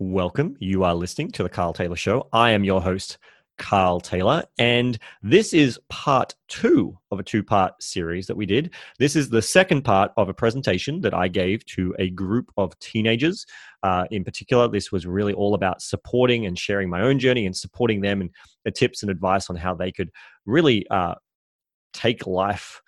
welcome. You are listening to The Carl Taylor Show. I am your host, Carl Taylor, and this is part two of a two part series that we did. This is the second part of a presentation that I gave to a group of teenagers. Uh, in particular, this was really all about supporting and sharing my own journey and supporting them and the tips and advice on how they could really uh, take life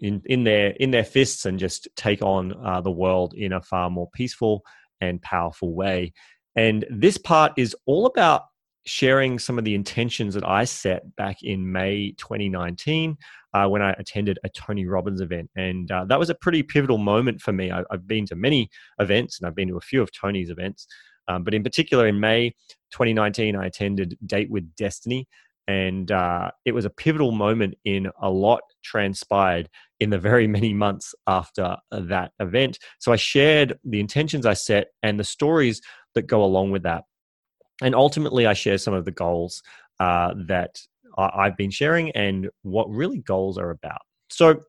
in in their in their fists and just take on uh, the world in a far more peaceful and powerful way. And this part is all about sharing some of the intentions that I set back in May 2019 uh, when I attended a Tony Robbins event. And uh, that was a pretty pivotal moment for me. I, have been to many events and I've been to a few of Tony's events. Um, but in particular, in May 2019, I attended Date with Destiny and uh, it was a pivotal moment in a lot transpired in the very many months after that event. So i shared the intentions i set and the stories that go along with that. And ultimately i share some of the goals uh, that i've been sharing and what really goals are about. So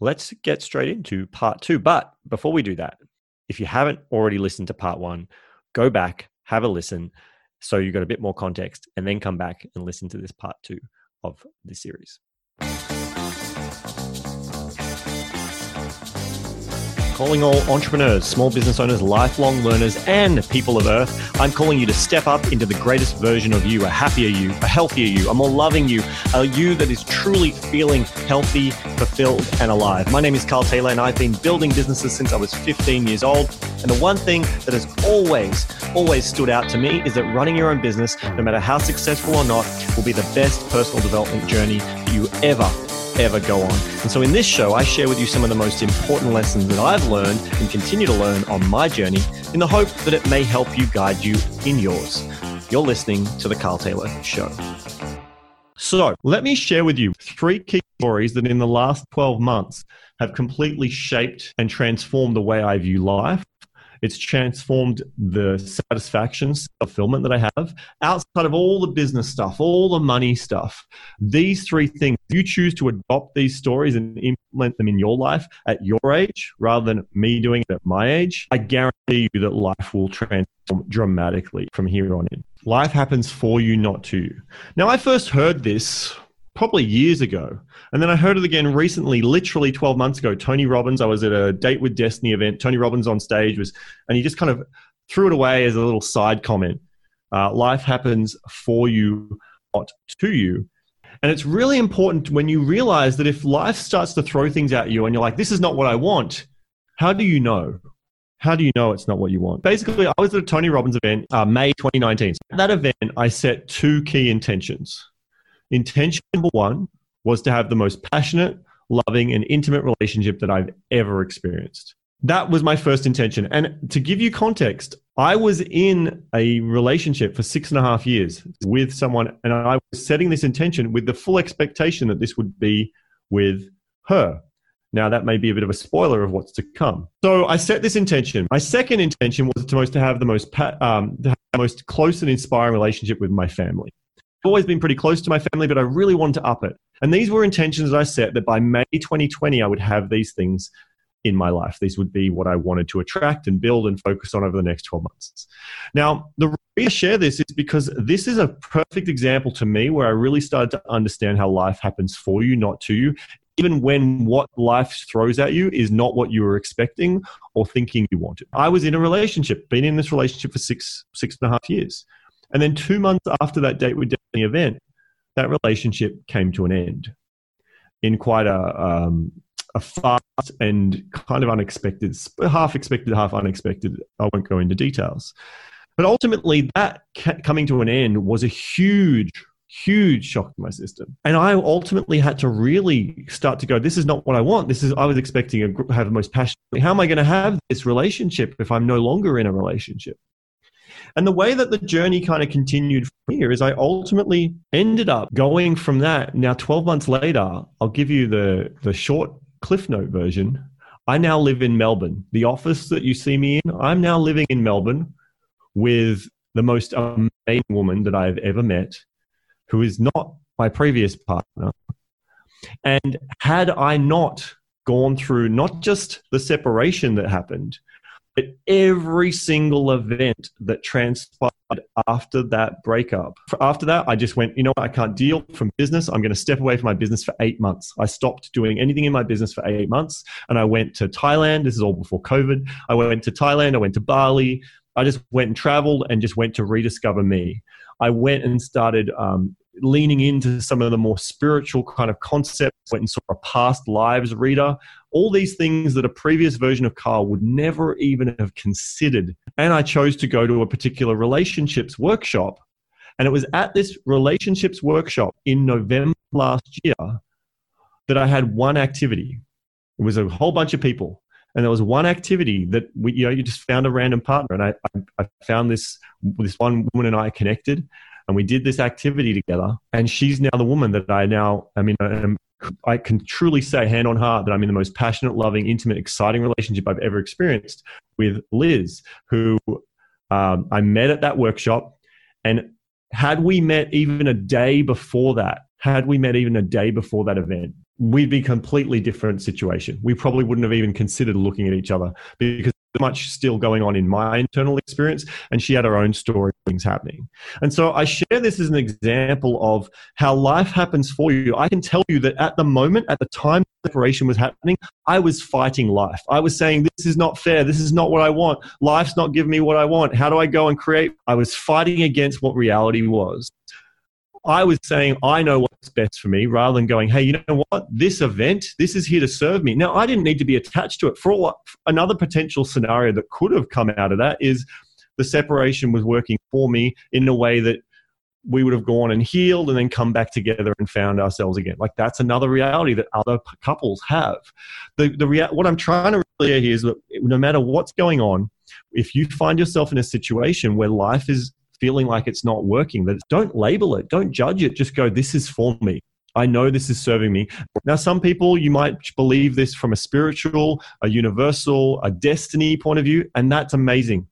let's get straight into part two. But before we do that if you haven't already listened to part one go back have a listen so you've got a bit more context and then come back and listen to this part two of the series. Calling all entrepreneurs, small business owners, lifelong learners, and people of Earth. I'm calling you to step up into the greatest version of you, a happier you, a healthier you, a more loving you, a you that is truly feeling healthy, fulfilled, and alive. My name is Carl Taylor, and I've been building businesses since I was 15 years old. And the one thing that has always, always stood out to me is that running your own business, no matter how successful or not, will be the best personal development journey you ever ever go on. And so in this show, I share with you some of the most important lessons that I've learned and continue to learn on my journey in the hope that it may help you guide you in yours. You're listening to The Carl Taylor Show. So let me share with you three key stories that in the last 12 months have completely shaped and transformed the way I view life it's transformed the satisfaction, fulfillment that I have outside of all the business stuff, all the money stuff. These three things, if you choose to adopt these stories and implement them in your life at your age rather than me doing it at my age, I guarantee you that life will transform dramatically from here on in. Life happens for you, not to you. Now, I first heard this probably years ago. And then I heard it again recently, literally 12 months ago. Tony Robbins, I was at a Date with Destiny event. Tony Robbins on stage was, and he just kind of threw it away as a little side comment. Uh, life happens for you, not to you. And it's really important when you realize that if life starts to throw things at you and you're like, this is not what I want, how do you know? How do you know it's not what you want? Basically, I was at a Tony Robbins event, uh, May 2019. At that event, I set two key intentions. Intention number one was to have the most passionate, loving, and intimate relationship that I've ever experienced. That was my first intention. And to give you context, I was in a relationship for six and a half years with someone, and I was setting this intention with the full expectation that this would be with her. Now, that may be a bit of a spoiler of what's to come. So I set this intention. My second intention was to, most, to have the most, um, to have the most close and inspiring relationship with my family always been pretty close to my family, but I really wanted to up it. And these were intentions that I set that by May 2020, I would have these things in my life. These would be what I wanted to attract and build and focus on over the next 12 months. Now, the reason I share this is because this is a perfect example to me where I really started to understand how life happens for you, not to you. Even when what life throws at you is not what you were expecting or thinking you wanted. I was in a relationship, been in this relationship for six, six and a half years. And then two months after that date with Destiny event, that relationship came to an end in quite a, um, a fast and kind of unexpected, half expected, half unexpected. I won't go into details. But ultimately, that coming to an end was a huge, huge shock to my system. And I ultimately had to really start to go, this is not what I want. This is, I was expecting to have the most passion. How am I going to have this relationship if I'm no longer in a relationship? And the way that the journey kind of continued from here is I ultimately ended up going from that. Now, 12 months later, I'll give you the, the short Cliff Note version. I now live in Melbourne. The office that you see me in, I'm now living in Melbourne with the most amazing woman that I've ever met, who is not my previous partner. And had I not gone through not just the separation that happened, But every single event that transpired after that breakup, after that, I just went, you know what, I can't deal from business. I'm going to step away from my business for eight months. I stopped doing anything in my business for eight months. And I went to Thailand. This is all before COVID. I went to Thailand. I went to Bali. I just went and traveled and just went to rediscover me. I went and started um, leaning into some of the more spiritual kind of concepts, went and saw a past lives reader, all these things that a previous version of Carl would never even have considered. And I chose to go to a particular relationships workshop. And it was at this relationships workshop in November last year that I had one activity. It was a whole bunch of people. And there was one activity that we, you know, you just found a random partner. And I, I, I found this, this one woman and I connected and we did this activity together. And she's now the woman that I now, I mean, I can truly say hand on heart that I'm in the most passionate, loving, intimate, exciting relationship I've ever experienced with Liz, who um, I met at that workshop. And had we met even a day before that, had we met even a day before that event, we'd be completely different situation. We probably wouldn't have even considered looking at each other because much still going on in my internal experience and she had her own story things happening. And so i share this as an example of how life happens for you. I can tell you that at the moment at the time separation was happening i was fighting life. I was saying this is not fair. This is not what i want. Life's not giving me what i want. How do i go and create? I was fighting against what reality was I was saying, I know what's best for me rather than going, hey, you know what? This event, this is here to serve me. Now, I didn't need to be attached to it. For all, another potential scenario that could have come out of that is the separation was working for me in a way that we would have gone and healed and then come back together and found ourselves again. Like that's another reality that other couples have. The, the rea- what I'm trying to really here is that no matter what's going on, if you find yourself in a situation where life is feeling like it's not working, that don't label it, don't judge it, just go, this is for me. I know this is serving me. Now, some people, you might believe this from a spiritual, a universal, a destiny point of view, and that's amazing.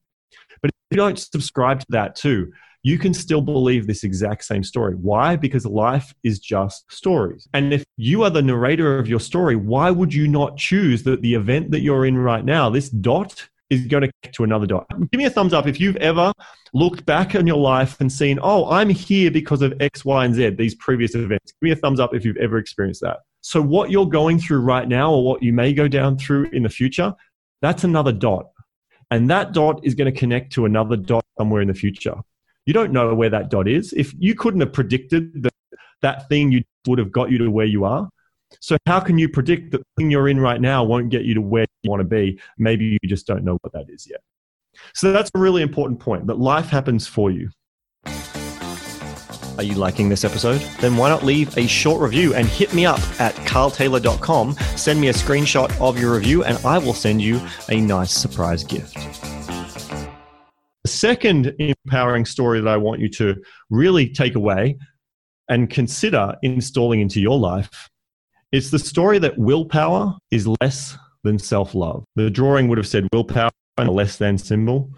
But if you don't subscribe to that too, you can still believe this exact same story. Why? Because life is just stories. And if you are the narrator of your story, why would you not choose that the event that you're in right now, this dot is going to get to another dot. Give me a thumbs up if you've ever looked back on your life and seen, oh, I'm here because of X, Y, and Z, these previous events. Give me a thumbs up if you've ever experienced that. So, what you're going through right now, or what you may go down through in the future, that's another dot. And that dot is going to connect to another dot somewhere in the future. You don't know where that dot is. If you couldn't have predicted that that thing you would have got you to where you are, so how can you predict that thing you're in right now won't get you to where you want to be? Maybe you just don't know what that is yet. So that's a really important point that life happens for you. Are you liking this episode? Then why not leave a short review and hit me up at carltaylor.com. Send me a screenshot of your review and I will send you a nice surprise gift. The second empowering story that I want you to really take away and consider installing into your life it's the story that willpower is less than self love. The drawing would have said willpower and a less than symbol,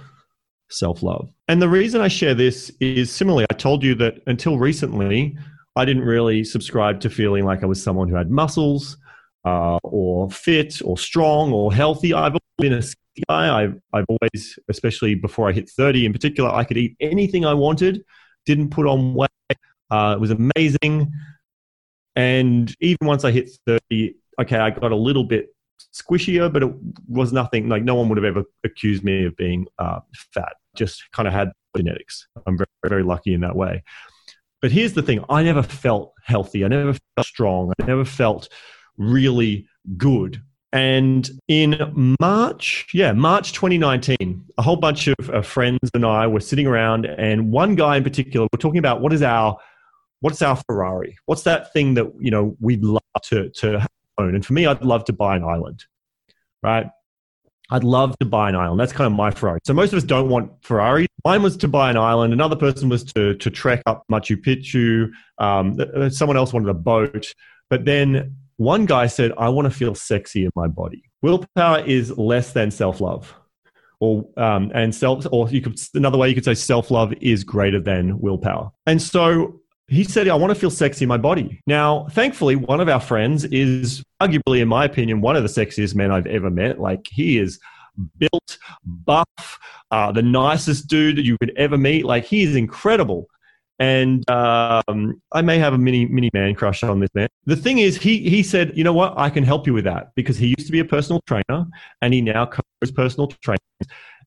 self love. And the reason I share this is similarly, I told you that until recently, I didn't really subscribe to feeling like I was someone who had muscles uh, or fit or strong or healthy. I've always been a guy. I've, I've always, especially before I hit 30 in particular, I could eat anything I wanted, didn't put on weight. Uh, it was amazing. And even once I hit 30, okay, I got a little bit squishier, but it was nothing like no one would have ever accused me of being uh, fat. Just kind of had genetics. I'm very, very lucky in that way. But here's the thing I never felt healthy. I never felt strong. I never felt really good. And in March, yeah, March 2019, a whole bunch of uh, friends and I were sitting around, and one guy in particular, we're talking about what is our what's our Ferrari? What's that thing that you know we'd love to to own? And for me, I'd love to buy an island, right? I'd love to buy an island. That's kind of my Ferrari. So most of us don't want Ferrari. Mine was to buy an island. Another person was to to trek up Machu Picchu. Um, uh, someone else wanted a boat. But then one guy said, "I want to feel sexy in my body." Willpower is less than self love or um, and self or you could another way you could say self love is greater than willpower and so he said, I want to feel sexy in my body. Now, thankfully, one of our friends is arguably, in my opinion, one of the sexiest men I've ever met. Like, he is built, buff, uh, the nicest dude that you could ever meet. Like he is incredible. And um, I may have a mini mini man crush on this man. The thing is, he he said, you know what, I can help you with that because he used to be a personal trainer and he now coaches personal trainers.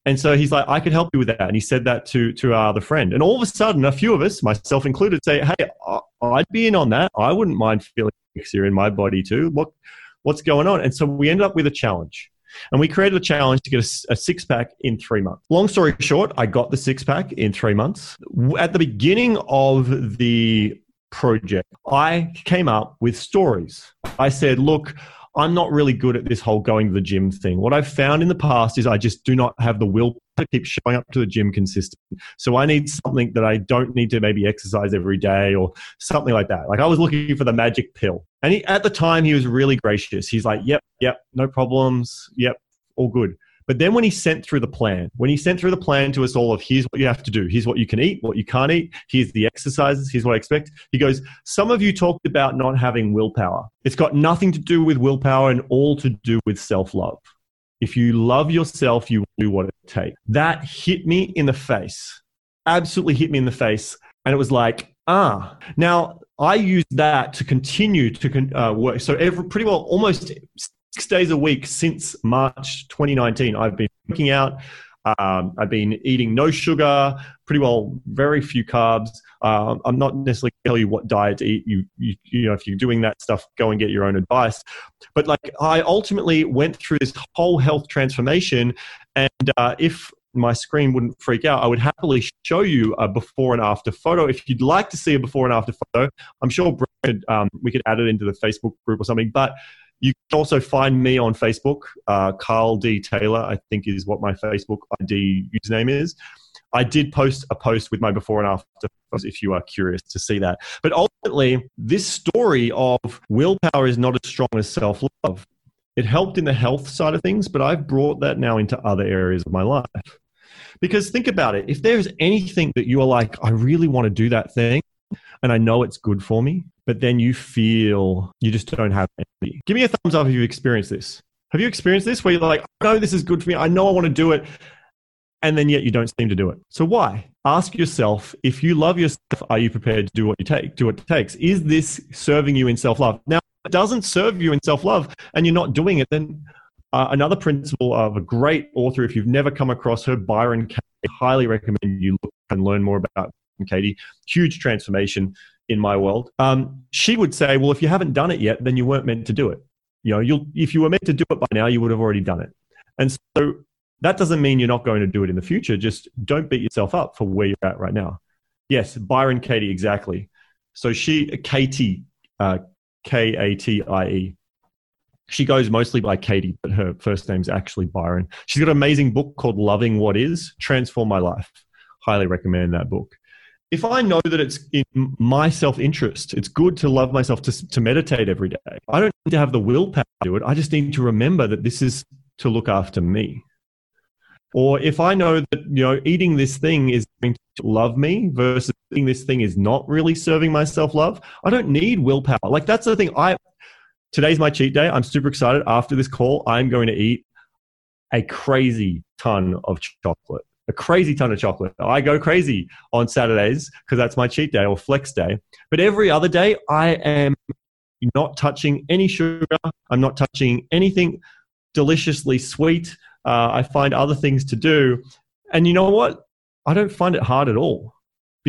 And so he's like, I could help you with that. And he said that to to our other friend. And all of a sudden, a few of us, myself included, say, Hey, I'd be in on that. I wouldn't mind feeling elixir in my body too. What what's going on? And so we ended up with a challenge. And we created a challenge to get a, a six pack in three months. Long story short, I got the six pack in three months. At the beginning of the project, I came up with stories. I said, look, I'm not really good at this whole going to the gym thing. What I've found in the past is I just do not have the will to keep showing up to the gym consistently. So I need something that I don't need to maybe exercise every day or something like that. Like I was looking for the magic pill. And he, at the time, he was really gracious. He's like, yep, yep, no problems. Yep, all good. But then when he sent through the plan, when he sent through the plan to us all of here's what you have to do, here's what you can eat, what you can't eat, here's the exercises, here's what I expect. He goes, Some of you talked about not having willpower. It's got nothing to do with willpower and all to do with self love. If you love yourself, you will do what it takes. That hit me in the face, absolutely hit me in the face. And it was like, ah. Now, I used that to continue to uh, work. So, every, pretty well almost six days a week since March 2019. I've been working out. Um, I've been eating no sugar, pretty well, very few carbs. Uh, I'm not necessarily tell you what diet to eat. You, you, you know, if you're doing that stuff, go and get your own advice. But like, I ultimately went through this whole health transformation, and uh, if my screen wouldn't freak out, I would happily show you a before and after photo. If you'd like to see a before and after photo, I'm sure Brad, um, we could add it into the Facebook group or something. But you can also find me on Facebook. Uh, Carl D. Taylor, I think, is what my Facebook ID username is. I did post a post with my before and after if you are curious to see that. But ultimately, this story of willpower is not as strong as self love. It helped in the health side of things, but I've brought that now into other areas of my life. Because think about it if there's anything that you are like, I really want to do that thing, and I know it's good for me, but then you feel you just don't have energy. Give me a thumbs up if you've experienced this. Have you experienced this where you're like, I know this is good for me. I know I want to do it. And then yet you don't seem to do it. So why? Ask yourself, if you love yourself, are you prepared to do what you take, do what it takes? Is this serving you in self-love? Now, it doesn't serve you in self-love and you're not doing it, then uh, another principle of a great author, if you've never come across her, Byron Katie, highly recommend you look and learn more about Katie. Huge transformation in my world. Um, she would say, well, if you haven't done it yet, then you weren't meant to do it. You know, you'll, if you were meant to do it by now, you would have already done it. And so that doesn't mean you're not going to do it in the future. Just don't beat yourself up for where you're at right now. Yes, Byron Katie, exactly. So she, Katie, uh, K A T I E. She goes mostly by Katie, but her first name's actually Byron. She's got an amazing book called Loving What Is Transform My Life. Highly recommend that book if I know that it's in my self interest, it's good to love myself to, to meditate every day. I don't need to have the willpower to do it. I just need to remember that this is to look after me. Or if I know that, you know, eating this thing is going to love me versus eating this thing is not really serving my self love, I don't need willpower. Like that's the thing. I, today's my cheat day. I'm super excited. After this call, I'm going to eat a crazy ton of chocolate a crazy ton of chocolate. I go crazy on Saturdays because that's my cheat day or flex day. But every other day, I am not touching any sugar. I'm not touching anything deliciously sweet. Uh, I find other things to do. And you know what? I don't find it hard at all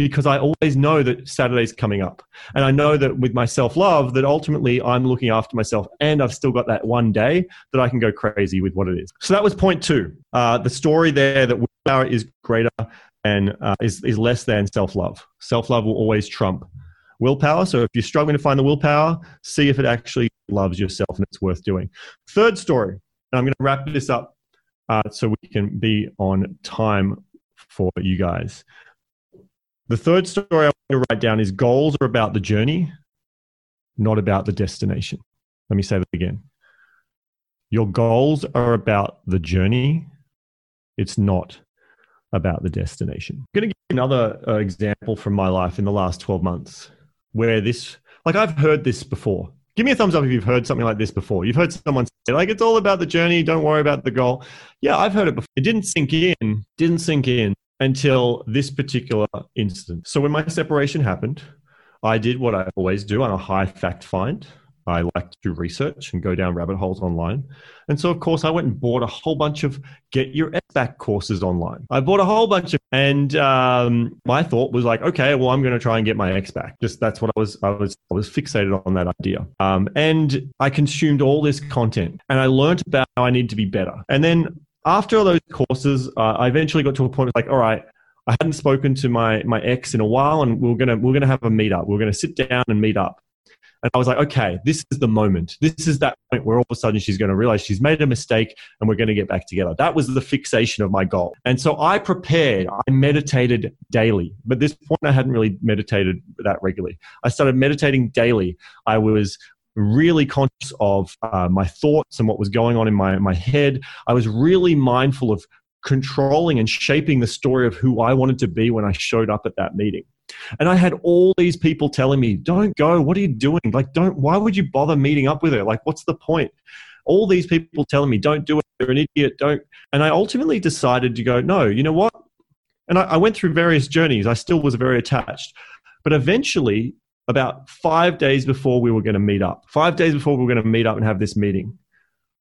because I always know that Saturday's coming up. And I know that with my self love, that ultimately I'm looking after myself and I've still got that one day that I can go crazy with what it is. So that was point two. Uh, the story there that willpower is greater and uh, is, is less than self love. Self love will always trump willpower. So if you're struggling to find the willpower, see if it actually loves yourself and it's worth doing. Third story, and I'm going to wrap this up uh, so we can be on time for you guys. The third story I want to write down is goals are about the journey, not about the destination. Let me say that again. Your goals are about the journey, it's not about the destination. I'm going to give another uh, example from my life in the last 12 months where this, like I've heard this before. Give me a thumbs up if you've heard something like this before. You've heard someone say, like, it's all about the journey, don't worry about the goal. Yeah, I've heard it before. It didn't sink in, didn't sink in until this particular instance. So when my separation happened, I did what I always do on a high fact find. I like to do research and go down rabbit holes online. And so, of course, I went and bought a whole bunch of get your ex back courses online. I bought a whole bunch of, and um, my thought was like, okay, well, I'm going to try and get my ex back. Just that's what I was, I was, I was fixated on that idea. Um, and I consumed all this content and I learned about how I need to be better. And then after all those courses, uh, I eventually got to a point like, all right, I hadn't spoken to my my ex in a while, and we we're gonna we we're gonna have a meet up. We we're gonna sit down and meet up. And I was like, okay, this is the moment. This is that point where all of a sudden she's going to realize she's made a mistake and we're going to get back together. That was the fixation of my goal. And so I prepared, I meditated daily. But this point, I hadn't really meditated that regularly. I started meditating daily. I was really conscious of uh, my thoughts and what was going on in my, my head. I was really mindful of controlling and shaping the story of who I wanted to be when I showed up at that meeting. And I had all these people telling me, don't go. What are you doing? Like, don't, why would you bother meeting up with her? Like, what's the point? All these people telling me, don't do it. You're an idiot. Don't. And I ultimately decided to go, no, you know what? And I, I went through various journeys. I still was very attached. But eventually, about five days before we were going to meet up, five days before we were going to meet up and have this meeting,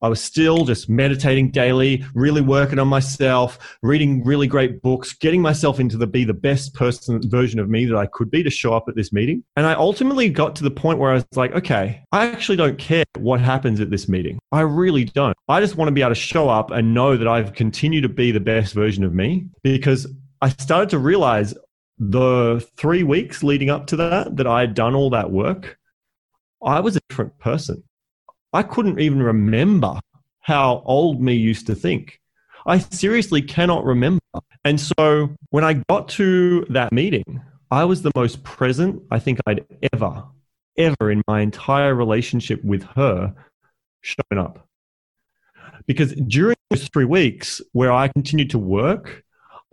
I was still just meditating daily, really working on myself, reading really great books, getting myself into the be the best person version of me that I could be to show up at this meeting. And I ultimately got to the point where I was like, okay, I actually don't care what happens at this meeting. I really don't. I just want to be able to show up and know that I've continued to be the best version of me because I started to realize the three weeks leading up to that, that I had done all that work, I was a different person. I couldn't even remember how old me used to think. I seriously cannot remember. And so when I got to that meeting, I was the most present I think I'd ever, ever in my entire relationship with her shown up. Because during those three weeks where I continued to work,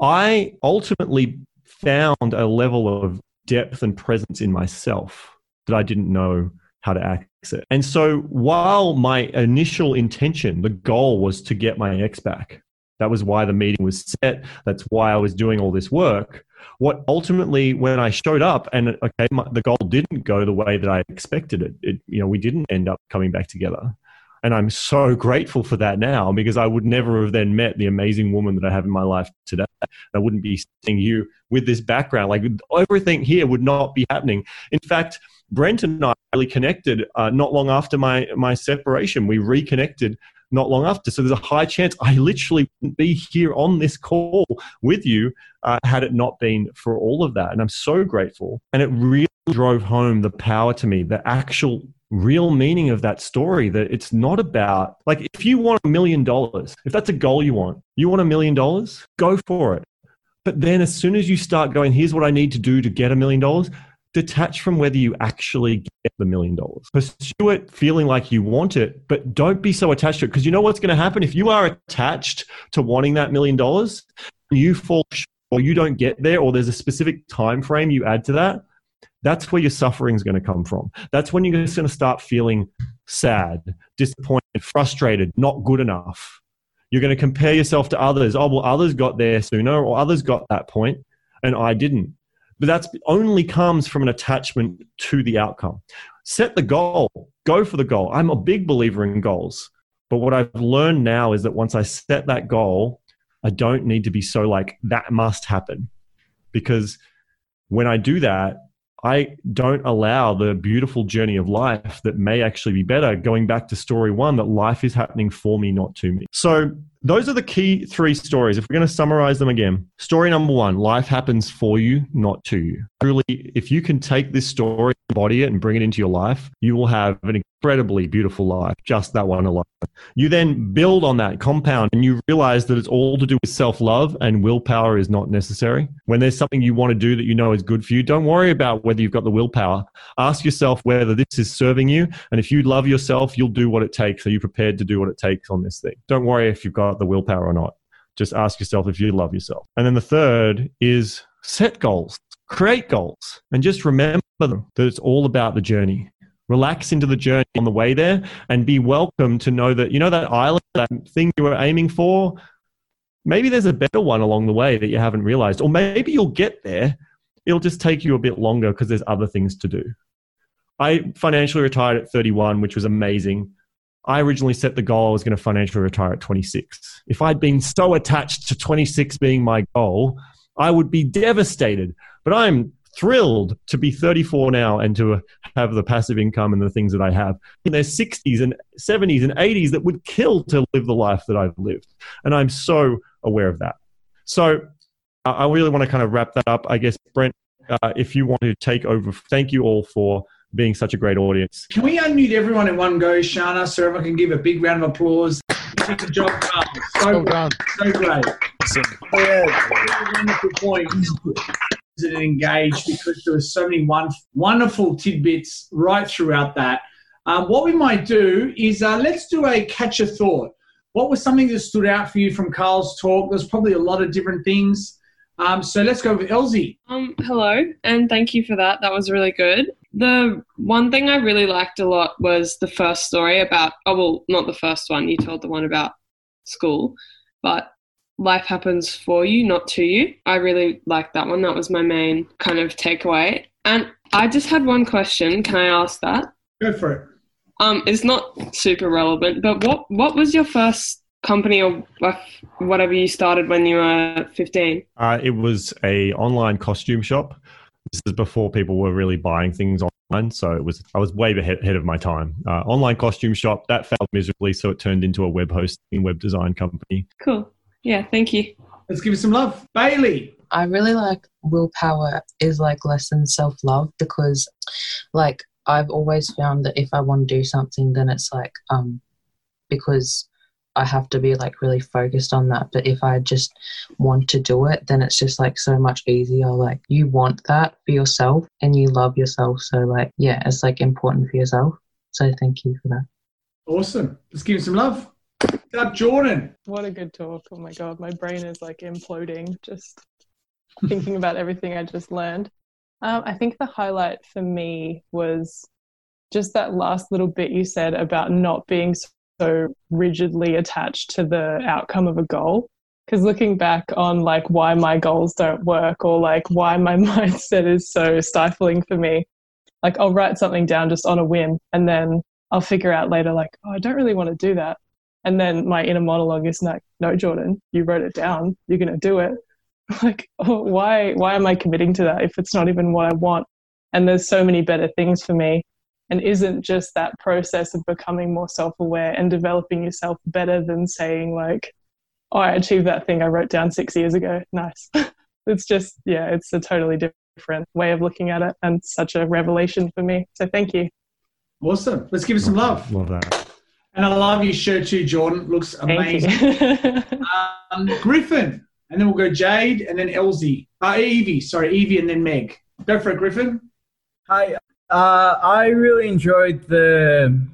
I ultimately found a level of depth and presence in myself that I didn't know how to access. And so while my initial intention, the goal was to get my ex back, that was why the meeting was set. That's why I was doing all this work. What ultimately, when I showed up, and okay, my, the goal didn't go the way that I expected it. it. You know, we didn't end up coming back together, and I'm so grateful for that now because I would never have then met the amazing woman that I have in my life today. I wouldn't be seeing you with this background. Like everything here would not be happening. In fact, Brent and I really connected uh, not long after my my separation. We reconnected not long after. So there's a high chance I literally wouldn't be here on this call with you uh, had it not been for all of that. And I'm so grateful. And it really drove home the power to me, the actual real meaning of that story that it's not about like if you want a million dollars if that's a goal you want you want a million dollars go for it but then as soon as you start going here's what i need to do to get a million dollars detach from whether you actually get the million dollars. Pursue it feeling like you want it, but don't be so attached to it. Because you know what's going to happen? If you are attached to wanting that million dollars, you fall short or you don't get there, or there's a specific time frame you add to that, that's where your suffering is going to come from. That's when you're just going to start feeling sad, disappointed, frustrated, not good enough. You're going to compare yourself to others. Oh, well, others got there sooner, or others got that point, and I didn't. But that's only comes from an attachment to the outcome. Set the goal, go for the goal. I'm a big believer in goals. But what I've learned now is that once I set that goal, I don't need to be so like, that must happen. Because when I do that, I don't allow the beautiful journey of life that may actually be better, going back to story one, that life is happening for me, not to me. So those are the key three stories. If we're going to summarize them again, story number one life happens for you, not to you. Truly, if you can take this story, embody it, and bring it into your life, you will have an incredibly beautiful life, just that one alone. You then build on that compound and you realize that it's all to do with self love and willpower is not necessary. When there's something you want to do that you know is good for you, don't worry about whether you've got the willpower. Ask yourself whether this is serving you. And if you love yourself, you'll do what it takes. Are you prepared to do what it takes on this thing? Don't worry if you've got the willpower or not. Just ask yourself if you love yourself. And then the third is set goals, create goals, and just remember them that it's all about the journey. relax into the journey on the way there and be welcome to know that you know that island that thing you were aiming for maybe there's a better one along the way that you haven't realized or maybe you'll get there it'll just take you a bit longer because there's other things to do i financially retired at 31 which was amazing i originally set the goal i was going to financially retire at 26 if i'd been so attached to 26 being my goal i would be devastated but i'm thrilled to be 34 now and to have the passive income and the things that I have in their 60s and 70s and 80s that would kill to live the life that I've lived. And I'm so aware of that. So I really want to kind of wrap that up. I guess, Brent, uh, if you want to take over, thank you all for being such a great audience. Can we unmute everyone in one go, Shana, so everyone can give a big round of applause? Good job, Carl. So, well done. so great. Awesome. Oh, yeah. Wonderful point and engaged because there were so many wonderful tidbits right throughout that. Um, what we might do is uh, let's do a catch a thought. What was something that stood out for you from Carl's talk? There's probably a lot of different things. Um, so let's go with Elsie. Um, hello, and thank you for that. That was really good. The one thing I really liked a lot was the first story about, oh, well, not the first one. You told the one about school, but life happens for you, not to you. I really liked that one. That was my main kind of takeaway. And I just had one question. Can I ask that? Go for it. Um, it's not super relevant, but what what was your first company or whatever you started when you were 15? Uh, it was a online costume shop. This is before people were really buying things online, so it was I was way ahead, ahead of my time. Uh, online costume shop that failed miserably, so it turned into a web hosting, web design company. Cool. Yeah, thank you. Let's give you some love. Bailey. I really like willpower is like less than self love because like I've always found that if I want to do something then it's like um because I have to be like really focused on that. But if I just want to do it, then it's just like so much easier. Like you want that for yourself and you love yourself. So like yeah, it's like important for yourself. So thank you for that. Awesome. Let's give him some love up, Jordan? What a good talk. Oh my God, my brain is like imploding just thinking about everything I just learned. Um, I think the highlight for me was just that last little bit you said about not being so rigidly attached to the outcome of a goal. Because looking back on like why my goals don't work or like why my mindset is so stifling for me, like I'll write something down just on a whim and then I'll figure out later like, oh, I don't really want to do that. And then my inner monologue is like, no, Jordan, you wrote it down. You're going to do it. like, oh, why, why am I committing to that if it's not even what I want? And there's so many better things for me. And isn't just that process of becoming more self aware and developing yourself better than saying, like, oh, I achieved that thing I wrote down six years ago. Nice. it's just, yeah, it's a totally different way of looking at it and such a revelation for me. So thank you. Awesome. Let's give it some love. Love that. And I love your shirt too, Jordan. Looks amazing. um, Griffin. And then we'll go Jade and then Elsie. Uh, Evie. Sorry, Evie and then Meg. Go for it, Griffin. Hi. Uh, I really enjoyed the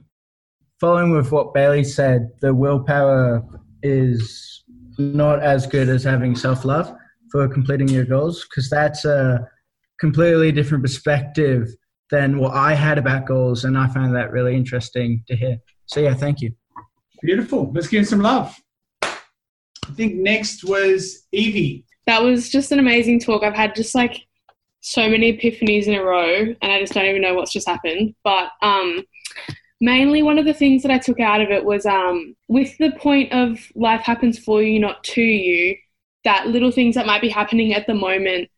following with what Bailey said. The willpower is not as good as having self love for completing your goals because that's a completely different perspective than what I had about goals. And I found that really interesting to hear. So yeah, thank you. Beautiful. Let's give him some love. I think next was Evie. That was just an amazing talk. I've had just like so many epiphanies in a row, and I just don't even know what's just happened. But um, mainly, one of the things that I took out of it was um, with the point of life happens for you, not to you. That little things that might be happening at the moment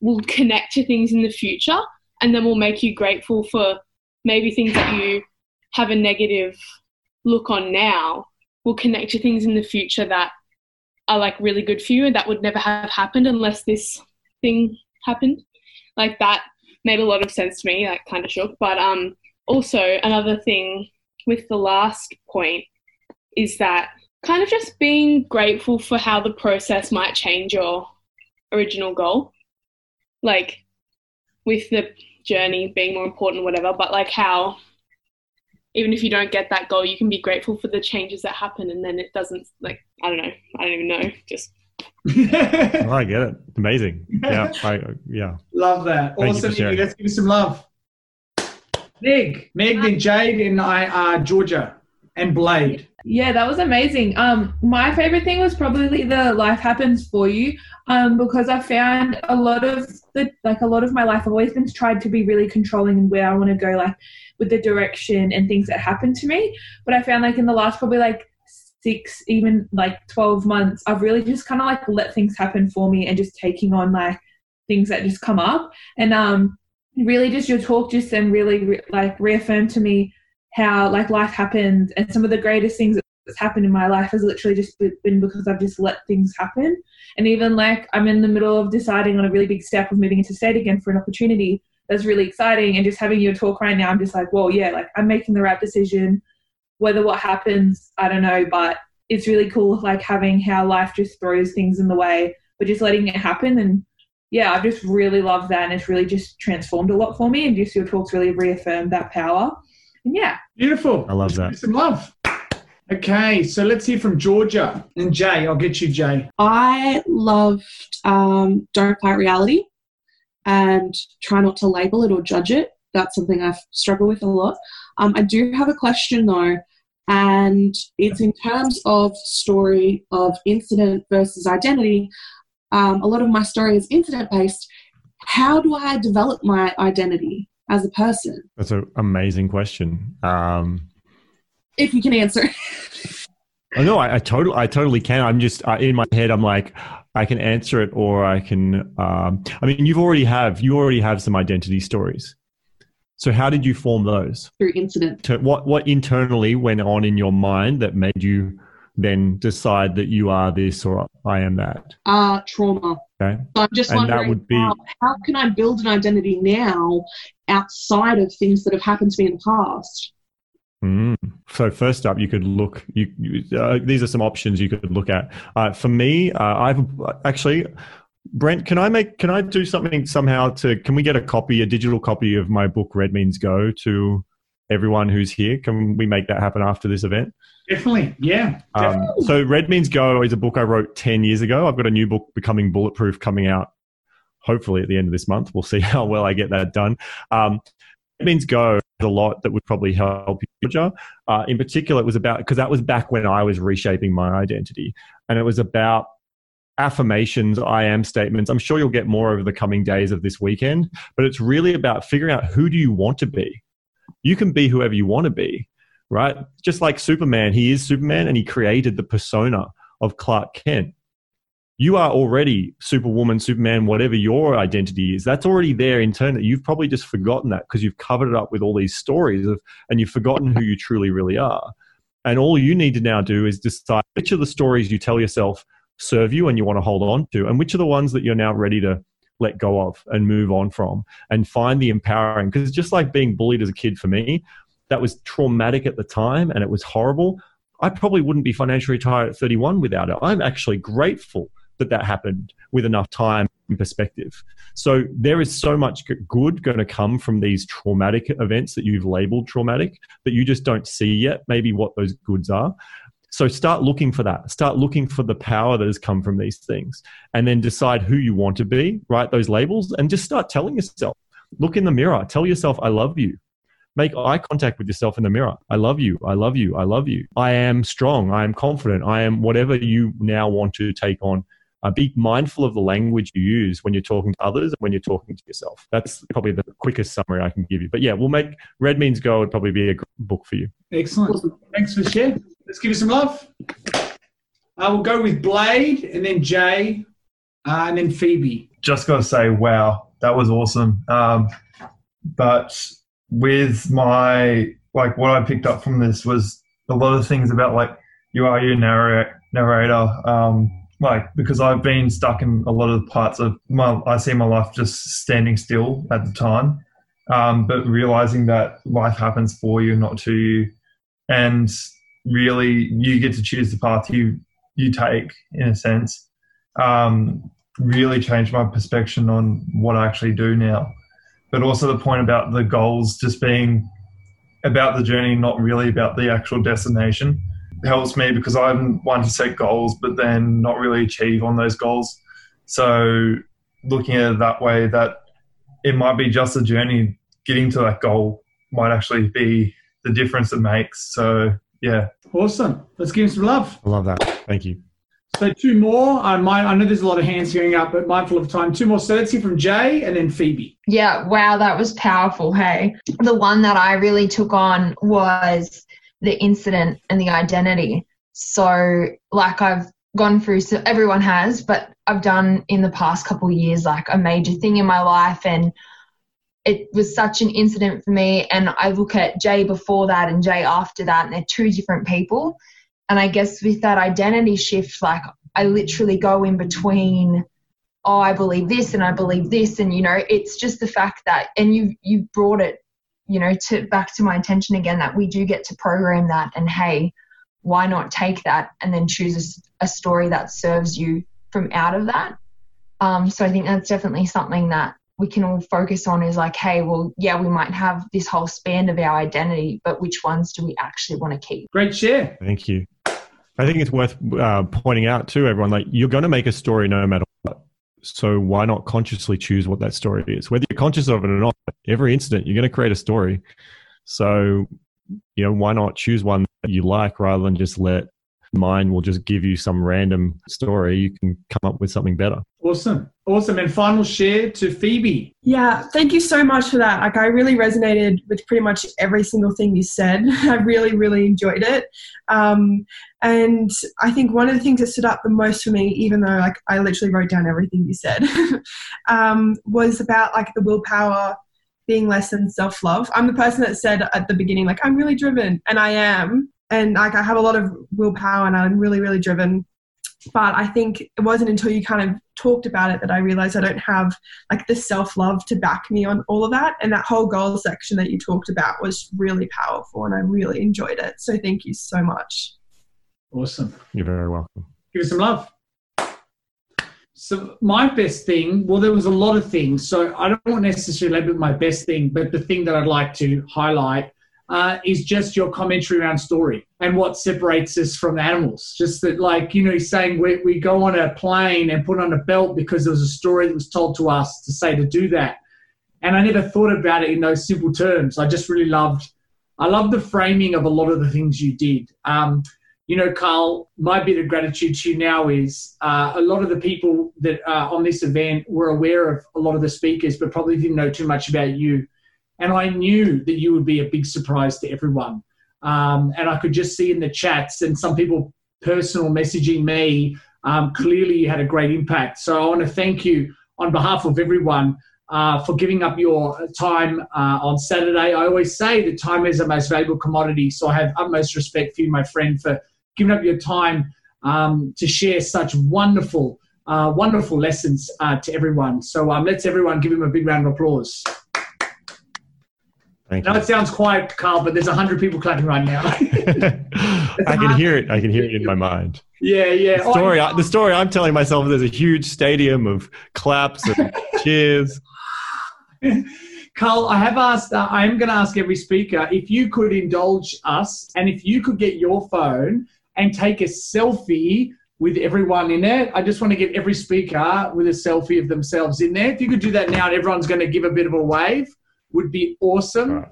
will connect to things in the future, and then will make you grateful for maybe things that you have a negative look on now will connect to things in the future that are like really good for you and that would never have happened unless this thing happened. Like that made a lot of sense to me, that kind of shook. But um also another thing with the last point is that kind of just being grateful for how the process might change your original goal. Like with the journey being more important, whatever, but like how even if you don't get that goal, you can be grateful for the changes that happen, and then it doesn't like I don't know, I don't even know, just. Oh, I get it. Amazing. Yeah, I, yeah. Love that. Thank awesome. Let's give you some love. Meg, Meg, then Jade, and I are Georgia and Blade. Yeah, that was amazing. Um, my favorite thing was probably the life happens for you. Um, because I found a lot of the like a lot of my life I've always been tried to be really controlling in where I want to go, like with the direction and things that happen to me. But I found like in the last probably like six, even like twelve months, I've really just kind of like let things happen for me and just taking on like things that just come up. And um, really, just your talk just then really re- like reaffirmed to me how like life happens and some of the greatest things that's happened in my life has literally just been because I've just let things happen. And even like I'm in the middle of deciding on a really big step of moving into state again for an opportunity that's really exciting. And just having your talk right now, I'm just like, well, yeah, like I'm making the right decision. Whether what happens, I don't know, but it's really cool like having how life just throws things in the way, but just letting it happen. And yeah, I've just really loved that and it's really just transformed a lot for me. And just your talks really reaffirmed that power. And yeah. Beautiful. I love that. Some love. Okay, so let's hear from Georgia and Jay. I'll get you, Jay. I loved um, Don't Fight Reality and try not to label it or judge it. That's something I've struggled with a lot. Um, I do have a question though, and it's in terms of story of incident versus identity. Um, a lot of my story is incident based. How do I develop my identity as a person? That's an amazing question. Um, if you can answer. oh, no, I, I totally, I totally can. I'm just in my head. I'm like, I can answer it, or I can. Um, I mean, you've already have you already have some identity stories. So how did you form those? Through incident. To, what what internally went on in your mind that made you then decide that you are this or I am that? Uh trauma. Okay. So I'm just and wondering that would be, how, how can I build an identity now outside of things that have happened to me in the past? Mm. So first up, you could look. You, you uh, these are some options you could look at. Uh, for me, uh, I've actually, Brent, can I make? Can I do something somehow to? Can we get a copy, a digital copy of my book Red Means Go to everyone who's here? Can we make that happen after this event? Definitely, yeah. Definitely. Um, so Red Means Go is a book I wrote ten years ago. I've got a new book, Becoming Bulletproof, coming out hopefully at the end of this month. We'll see how well I get that done. Um, Red Means Go a lot that would probably help you. Uh, in particular, it was about because that was back when I was reshaping my identity, and it was about affirmations, I am statements. I'm sure you'll get more over the coming days of this weekend, but it's really about figuring out who do you want to be. You can be whoever you want to be, right? Just like Superman, he is Superman and he created the persona of Clark Kent you are already superwoman, superman, whatever your identity is. That's already there internally. You've probably just forgotten that because you've covered it up with all these stories of, and you've forgotten who you truly really are. And all you need to now do is decide which of the stories you tell yourself serve you and you want to hold on to, and which are the ones that you're now ready to let go of and move on from and find the empowering. Because just like being bullied as a kid for me, that was traumatic at the time and it was horrible. I probably wouldn't be financially retired at 31 without it. I'm actually grateful that that happened with enough time and perspective. So there is so much good going to come from these traumatic events that you've labeled traumatic that you just don't see yet, maybe what those goods are. So start looking for that. Start looking for the power that has come from these things and then decide who you want to be, write those labels and just start telling yourself. Look in the mirror, tell yourself, I love you. Make eye contact with yourself in the mirror. I love you. I love you. I love you. I am strong. I am confident. I am whatever you now want to take on uh, be mindful of the language you use when you're talking to others and when you're talking to yourself. That's probably the quickest summary I can give you. But yeah, we'll make Red Means Go would probably be a book for you. Excellent. Thanks for sharing. Let's give you some love. I uh, will go with Blade and then Jay uh, and then Phoebe. Just got to say, wow, that was awesome. Um, but with my, like, what I picked up from this was a lot of things about, like, you are your narrator, narrator um, like because I've been stuck in a lot of parts of my I see my life just standing still at the time, um, but realizing that life happens for you, not to you, and really you get to choose the path you you take in a sense. Um, really changed my perspective on what I actually do now, but also the point about the goals just being about the journey, not really about the actual destination helps me because I'm one to set goals, but then not really achieve on those goals. So looking at it that way, that it might be just a journey getting to that goal, might actually be the difference it makes. So yeah. Awesome. Let's give him some love. I love that. Thank you. So two more. I might. I know there's a lot of hands going up, but mindful of time. Two more. So let's hear from Jay and then Phoebe. Yeah. Wow, that was powerful. Hey, the one that I really took on was the incident and the identity. So, like I've gone through, so everyone has, but I've done in the past couple of years like a major thing in my life, and it was such an incident for me. And I look at Jay before that and Jay after that, and they're two different people. And I guess with that identity shift, like I literally go in between, oh, I believe this and I believe this. And, you know, it's just the fact that, and you, you brought it, you know, to back to my attention again that we do get to program that. And hey, why not take that and then choose a, a story that serves you from out of that? Um, so I think that's definitely something that we can all focus on is like, hey, well, yeah, we might have this whole span of our identity, but which ones do we actually want to keep? Great share. Thank you. I think it's worth uh, pointing out to everyone like you're going to make a story no matter what. So why not consciously choose what that story is? Whether you're conscious of it or not, every incident you're going to create a story. So you know why not choose one that you like rather than just let mine will just give you some random story. You can come up with something better. Awesome. Awesome. And final share to Phoebe. Yeah, thank you so much for that. Like, I really resonated with pretty much every single thing you said. I really, really enjoyed it. Um, and I think one of the things that stood up the most for me, even though like I literally wrote down everything you said, um, was about like the willpower being less than self love. I'm the person that said at the beginning, like, I'm really driven, and I am and like I have a lot of willpower and I'm really really driven but I think it wasn't until you kind of talked about it that I realized I don't have like the self love to back me on all of that. And that whole goal section that you talked about was really powerful and I really enjoyed it. So thank you so much. Awesome. You're very welcome. Give us some love. So my best thing, well, there was a lot of things. So I don't want necessarily label my best thing, but the thing that I'd like to highlight uh, is just your commentary around story and what separates us from animals. Just that, like, you know, he's saying we, we go on a plane and put on a belt because there was a story that was told to us to say to do that. And I never thought about it in those simple terms. I just really loved, I love the framing of a lot of the things you did. Um, you know, Carl, my bit of gratitude to you now is uh, a lot of the people that are on this event were aware of a lot of the speakers, but probably didn't know too much about you. And I knew that you would be a big surprise to everyone. Um, and I could just see in the chats and some people personal messaging me. Um, clearly, you had a great impact. So I want to thank you on behalf of everyone uh, for giving up your time uh, on Saturday. I always say that time is the most valuable commodity. So I have utmost respect for you, my friend, for giving up your time um, to share such wonderful, uh, wonderful lessons uh, to everyone. So um, let's everyone give him a big round of applause. Thank now it sounds quiet, Carl, but there's a hundred people clapping right now. I can hear it. I can hear it in my mind. Yeah, yeah. The story, oh, the story I'm telling myself, there's a huge stadium of claps and cheers. Carl, I have asked, uh, I am going to ask every speaker if you could indulge us and if you could get your phone and take a selfie with everyone in it. I just want to get every speaker with a selfie of themselves in there. If you could do that now and everyone's going to give a bit of a wave would be awesome. Right.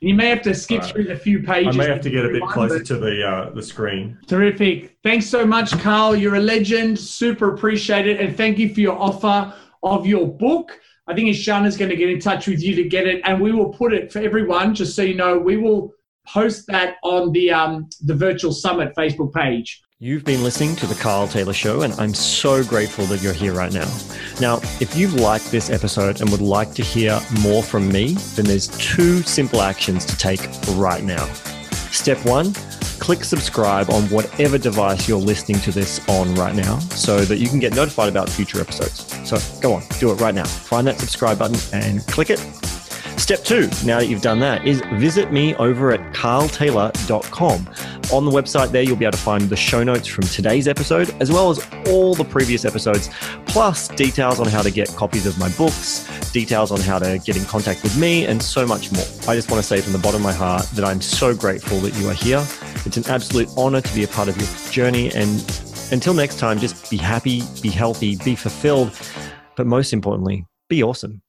You may have to skip right. through the few pages. I may have to get a bit closer to the uh, the screen. Terrific. Thanks so much, Carl. You're a legend. Super appreciate it, and thank you for your offer of your book. I think Ishana's going to get in touch with you to get it, and we will put it for everyone. Just so you know, we will post that on the um, the virtual summit Facebook page. You've been listening to The Carl Taylor Show, and I'm so grateful that you're here right now. Now, if you've liked this episode and would like to hear more from me, then there's two simple actions to take right now. Step one, click subscribe on whatever device you're listening to this on right now so that you can get notified about future episodes. So go on, do it right now. Find that subscribe button and click it Step two, now that you've done that, is visit me over at carltaylor.com. On the website there, you'll be able to find the show notes from today's episode, as well as all the previous episodes, plus details on how to get copies of my books, details on how to get in contact with me, and so much more. I just want to say from the bottom of my heart that I'm so grateful that you are here. It's an absolute honor to be a part of your journey. And until next time, just be happy, be healthy, be fulfilled, but most importantly, be awesome.